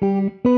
you.